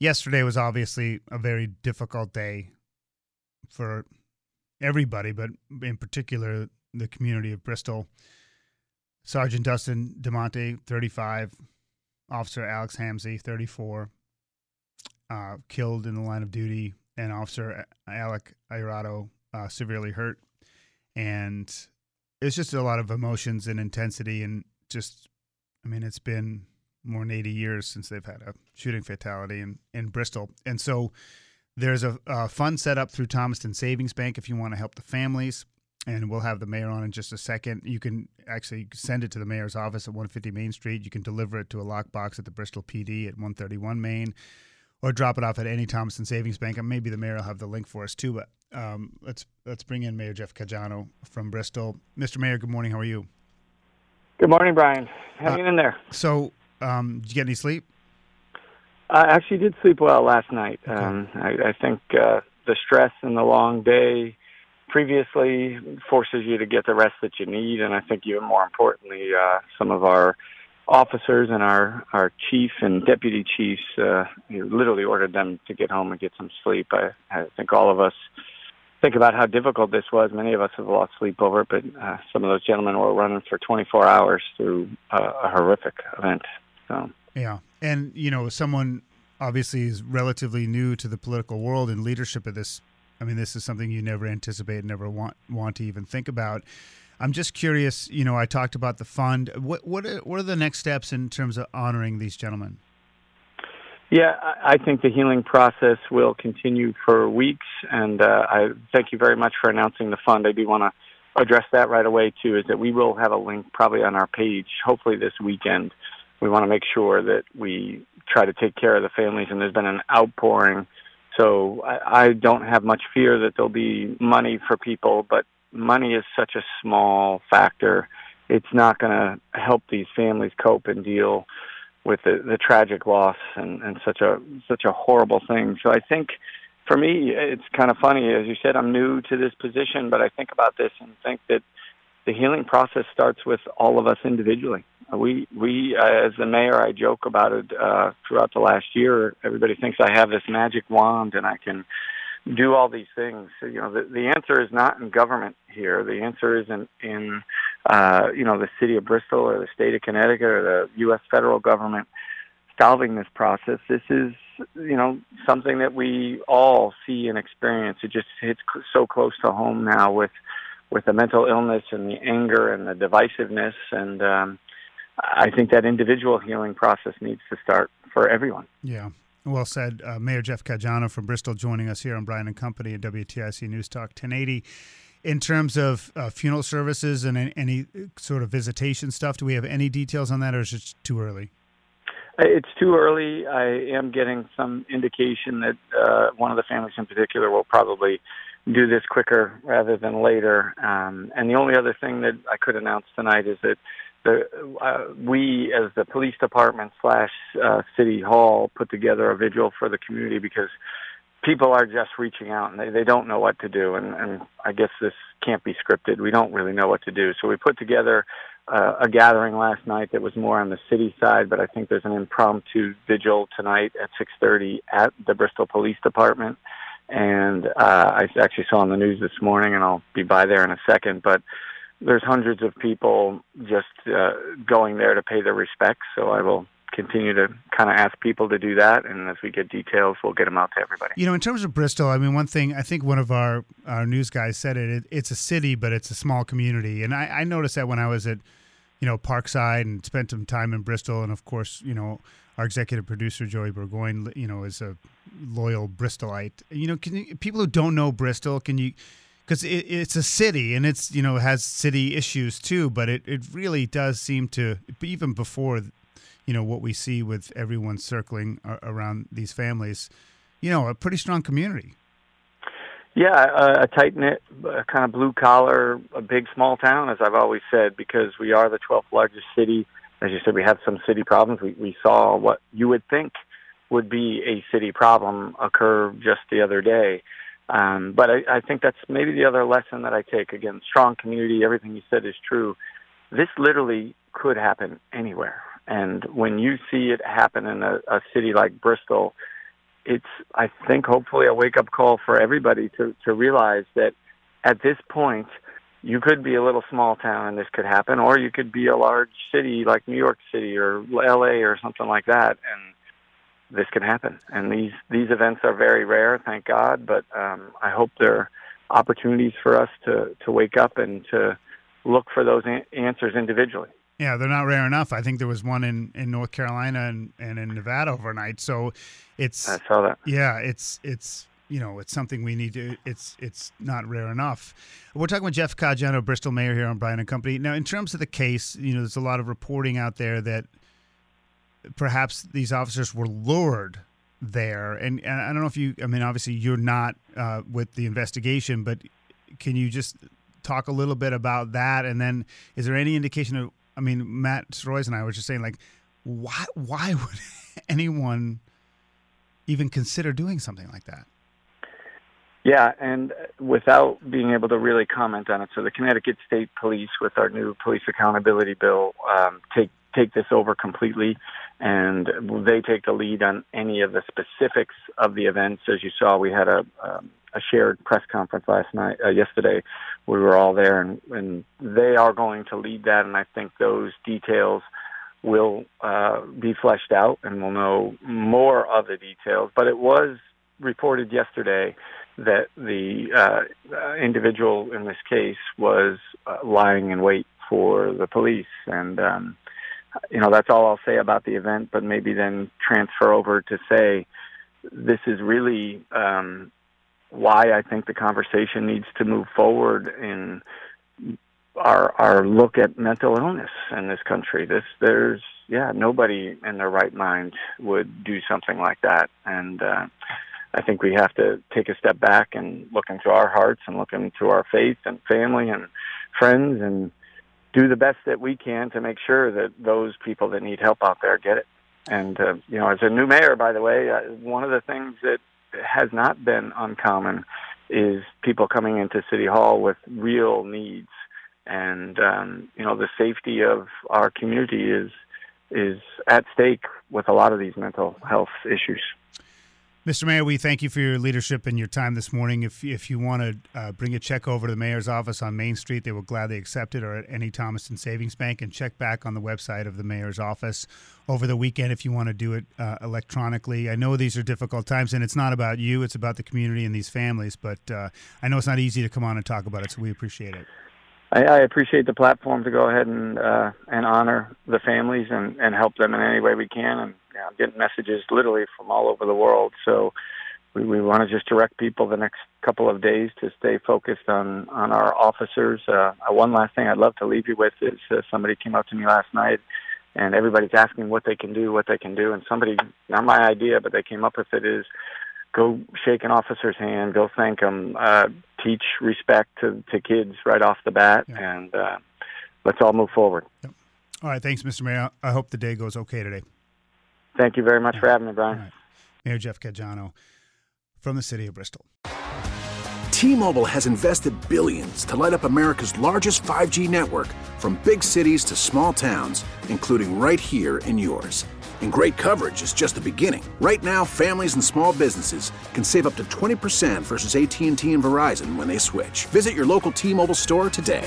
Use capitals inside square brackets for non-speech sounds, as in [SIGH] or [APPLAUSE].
Yesterday was obviously a very difficult day for everybody, but in particular the community of Bristol. Sergeant Dustin DeMonte, 35, Officer Alex Hamzy, 34, uh, killed in the line of duty, and Officer Alec Iurato uh, severely hurt. And it's just a lot of emotions and intensity, and just, I mean, it's been more than 80 years since they've had a shooting fatality in, in Bristol. And so there's a, a fund set up through Thomaston Savings Bank if you want to help the families and we'll have the mayor on in just a second. You can actually send it to the mayor's office at 150 Main Street. You can deliver it to a lockbox at the Bristol PD at 131 Main, or drop it off at any Thomaston Savings Bank. And maybe the mayor will have the link for us too. But um, let's let's bring in Mayor Jeff Caggiano from Bristol. Mr. Mayor, good morning. How are you? Good morning, Brian. Hanging uh, in there. So, um, did you get any sleep? I actually did sleep well last night. Okay. Um, I, I think uh, the stress and the long day previously forces you to get the rest that you need. And I think even more importantly, uh, some of our officers and our, our chief and deputy chiefs uh, literally ordered them to get home and get some sleep. I, I think all of us think about how difficult this was. Many of us have lost sleep over it, but uh, some of those gentlemen were running for 24 hours through uh, a horrific event. So yeah, and you know, someone obviously is relatively new to the political world and leadership of this I mean, this is something you never anticipate, never want want to even think about. I'm just curious. You know, I talked about the fund. What what are, what are the next steps in terms of honoring these gentlemen? Yeah, I think the healing process will continue for weeks, and uh, I thank you very much for announcing the fund. I do want to address that right away too. Is that we will have a link probably on our page, hopefully this weekend. We want to make sure that we try to take care of the families, and there's been an outpouring so I, I don't have much fear that there'll be money for people, but money is such a small factor. It's not going to help these families cope and deal with the, the tragic loss and, and such a such a horrible thing. So I think for me, it's kind of funny. As you said, I'm new to this position, but I think about this and think that the healing process starts with all of us individually. We, we, uh, as the mayor, I joke about it uh, throughout the last year. Everybody thinks I have this magic wand and I can do all these things. You know, the, the answer is not in government here. The answer is in, in uh, you know, the city of Bristol or the state of Connecticut or the U.S. federal government solving this process. This is, you know, something that we all see and experience. It just hits so close to home now with with the mental illness and the anger and the divisiveness and um, I think that individual healing process needs to start for everyone. Yeah. Well said. Uh, Mayor Jeff Caggiano from Bristol joining us here on Brian and Company at WTIC News Talk 1080. In terms of uh, funeral services and any, any sort of visitation stuff, do we have any details on that or is it too early? Uh, it's too early. I am getting some indication that uh, one of the families in particular will probably do this quicker rather than later. Um, and the only other thing that I could announce tonight is that the uh, we as the police department slash uh, city hall put together a vigil for the community because people are just reaching out and they, they don't know what to do and, and I guess this can't be scripted. We don't really know what to do. So we put together uh, a gathering last night that was more on the city side, but I think there's an impromptu vigil tonight at 6:30 at the Bristol Police Department. And uh, I actually saw on the news this morning, and I'll be by there in a second. But there's hundreds of people just uh, going there to pay their respects. So I will continue to kind of ask people to do that, and as we get details, we'll get them out to everybody. You know, in terms of Bristol, I mean, one thing I think one of our our news guys said it. it it's a city, but it's a small community, and I, I noticed that when I was at you know Parkside and spent some time in Bristol, and of course, you know. Our executive producer Joey Burgoyne, you know, is a loyal Bristolite. You know, can you, people who don't know Bristol, can you because it, it's a city and it's you know has city issues too but it, it really does seem to even before you know what we see with everyone circling around these families you know, a pretty strong community. Yeah, a, a tight knit, kind of blue collar, a big small town, as I've always said, because we are the 12th largest city. As you said, we have some city problems. We, we saw what you would think would be a city problem occur just the other day. Um, but I, I think that's maybe the other lesson that I take. Again, strong community, everything you said is true. This literally could happen anywhere. And when you see it happen in a, a city like Bristol, it's I think hopefully a wake up call for everybody to to realize that at this point you could be a little small town and this could happen, or you could be a large city like New York City or L.A. or something like that, and this can happen. And these these events are very rare, thank God. But um, I hope they're opportunities for us to to wake up and to look for those a- answers individually. Yeah, they're not rare enough. I think there was one in, in North Carolina and, and in Nevada overnight. So it's I saw that. Yeah, it's it's you know it's something we need to. It's it's not rare enough. We're talking with Jeff Caggiano, Bristol Mayor here on Brian and Company. Now, in terms of the case, you know, there's a lot of reporting out there that perhaps these officers were lured there, and, and I don't know if you. I mean, obviously you're not uh, with the investigation, but can you just talk a little bit about that? And then, is there any indication of I mean, Matt Royce and I were just saying, like, why why [LAUGHS] would anyone even consider doing something like that? Yeah, and without being able to really comment on it, so the Connecticut State Police, with our new police accountability bill, um, take take this over completely, and they take the lead on any of the specifics of the events. As you saw, we had a um, a shared press conference last night, uh, yesterday. We were all there, and, and they are going to lead that. And I think those details will uh, be fleshed out, and we'll know more of the details. But it was reported yesterday that the uh, uh, individual in this case was uh, lying in wait for the police, and um, you know that's all I'll say about the event. But maybe then transfer over to say this is really um, why I think the conversation needs to move forward in our our look at mental illness in this country. This there's yeah nobody in their right mind would do something like that, and uh, I think we have to take a step back and look into our hearts and look into our faith and family and friends and do the best that we can to make sure that those people that need help out there get it. And uh, you know, as a new mayor, by the way, uh, one of the things that has not been uncommon is people coming into City Hall with real needs, and um, you know the safety of our community is is at stake with a lot of these mental health issues. Mr. Mayor, we thank you for your leadership and your time this morning. If if you want to uh, bring a check over to the mayor's office on Main Street, they will gladly accept it, or at any Thomaston Savings Bank, and check back on the website of the mayor's office over the weekend if you want to do it uh, electronically. I know these are difficult times, and it's not about you; it's about the community and these families. But uh, I know it's not easy to come on and talk about it, so we appreciate it. I, I appreciate the platform to go ahead and uh, and honor the families and, and help them in any way we can. And I'm getting messages literally from all over the world. So we, we want to just direct people the next couple of days to stay focused on on our officers. Uh, one last thing I'd love to leave you with is uh, somebody came up to me last night. And everybody's asking what they can do, what they can do, and somebody, not my idea, but they came up with it is go shake an officer's hand, go thank them, uh, teach respect to, to kids right off the bat, yeah. and uh, let's all move forward. Yep. All right, thanks, Mr. Mayor. I hope the day goes okay today. Thank you very much for having me, Brian. Right. Mayor Jeff Caggiano from the city of Bristol. T-Mobile has invested billions to light up America's largest 5G network from big cities to small towns, including right here in yours. And great coverage is just the beginning. Right now, families and small businesses can save up to 20% versus AT&T and Verizon when they switch. Visit your local T-Mobile store today.